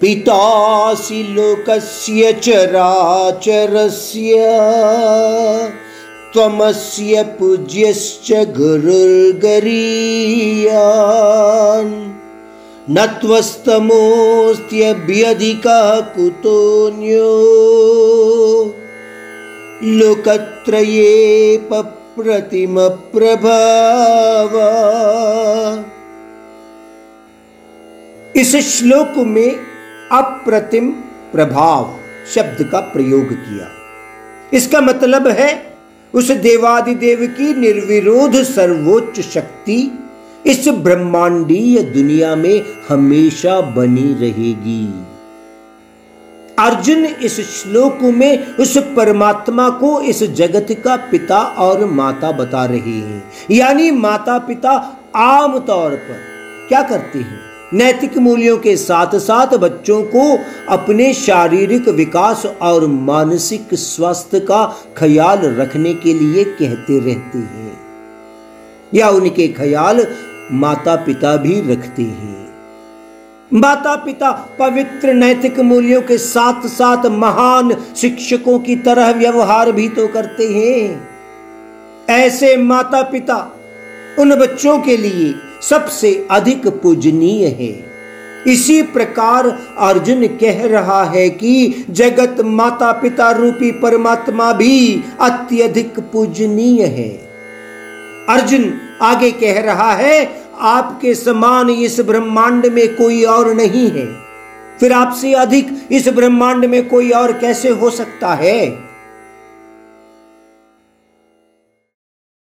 पितासि लोकस्य चराचरस्य त्वमस्य पूज्यश्च गुरुर्गरीयान्। न त्वस्तमोऽस्त्यभ्यधिकः कुतोऽन्यो लोकत्रये पप्रतिमप्रभाव। इस श्लोक में अप्रतिम प्रभाव शब्द का प्रयोग किया। इसका मतलब है, उस देवादिदेव की निर्विरोध सर्वोच्च शक्ति इस ब्रह्मांडीय दुनिया में हमेशा बनी रहेगी। अर्जुन इस श्लोक में उस परमात्मा को इस जगत का पिता और माता बता रहे हैं। यानी माता पिता आम तौर पर क्या करते हैं? नैतिक मूल्यों के साथ साथ बच्चों को अपने शारीरिक विकास और मानसिक स्वास्थ्य का ख्याल रखने के लिए कहते रहते हैं। या उनके ख्याल माता पिता भी रखते हैं। माता पिता पवित्र नैतिक मूल्यों के साथ साथ महान शिक्षकों की तरह व्यवहार भी तो करते हैं। ऐसे माता पिता उन बच्चों के लिए सबसे अधिक पूजनीय है। इसी प्रकार अर्जुन कह रहा है कि जगत माता पिता रूपी परमात्मा भी अत्यधिक पूजनीय है। अर्जुन आगे कह रहा है, आपके समान इस ब्रह्मांड में कोई और नहीं है। फिर आपसे अधिक इस ब्रह्मांड में कोई और कैसे हो सकता है?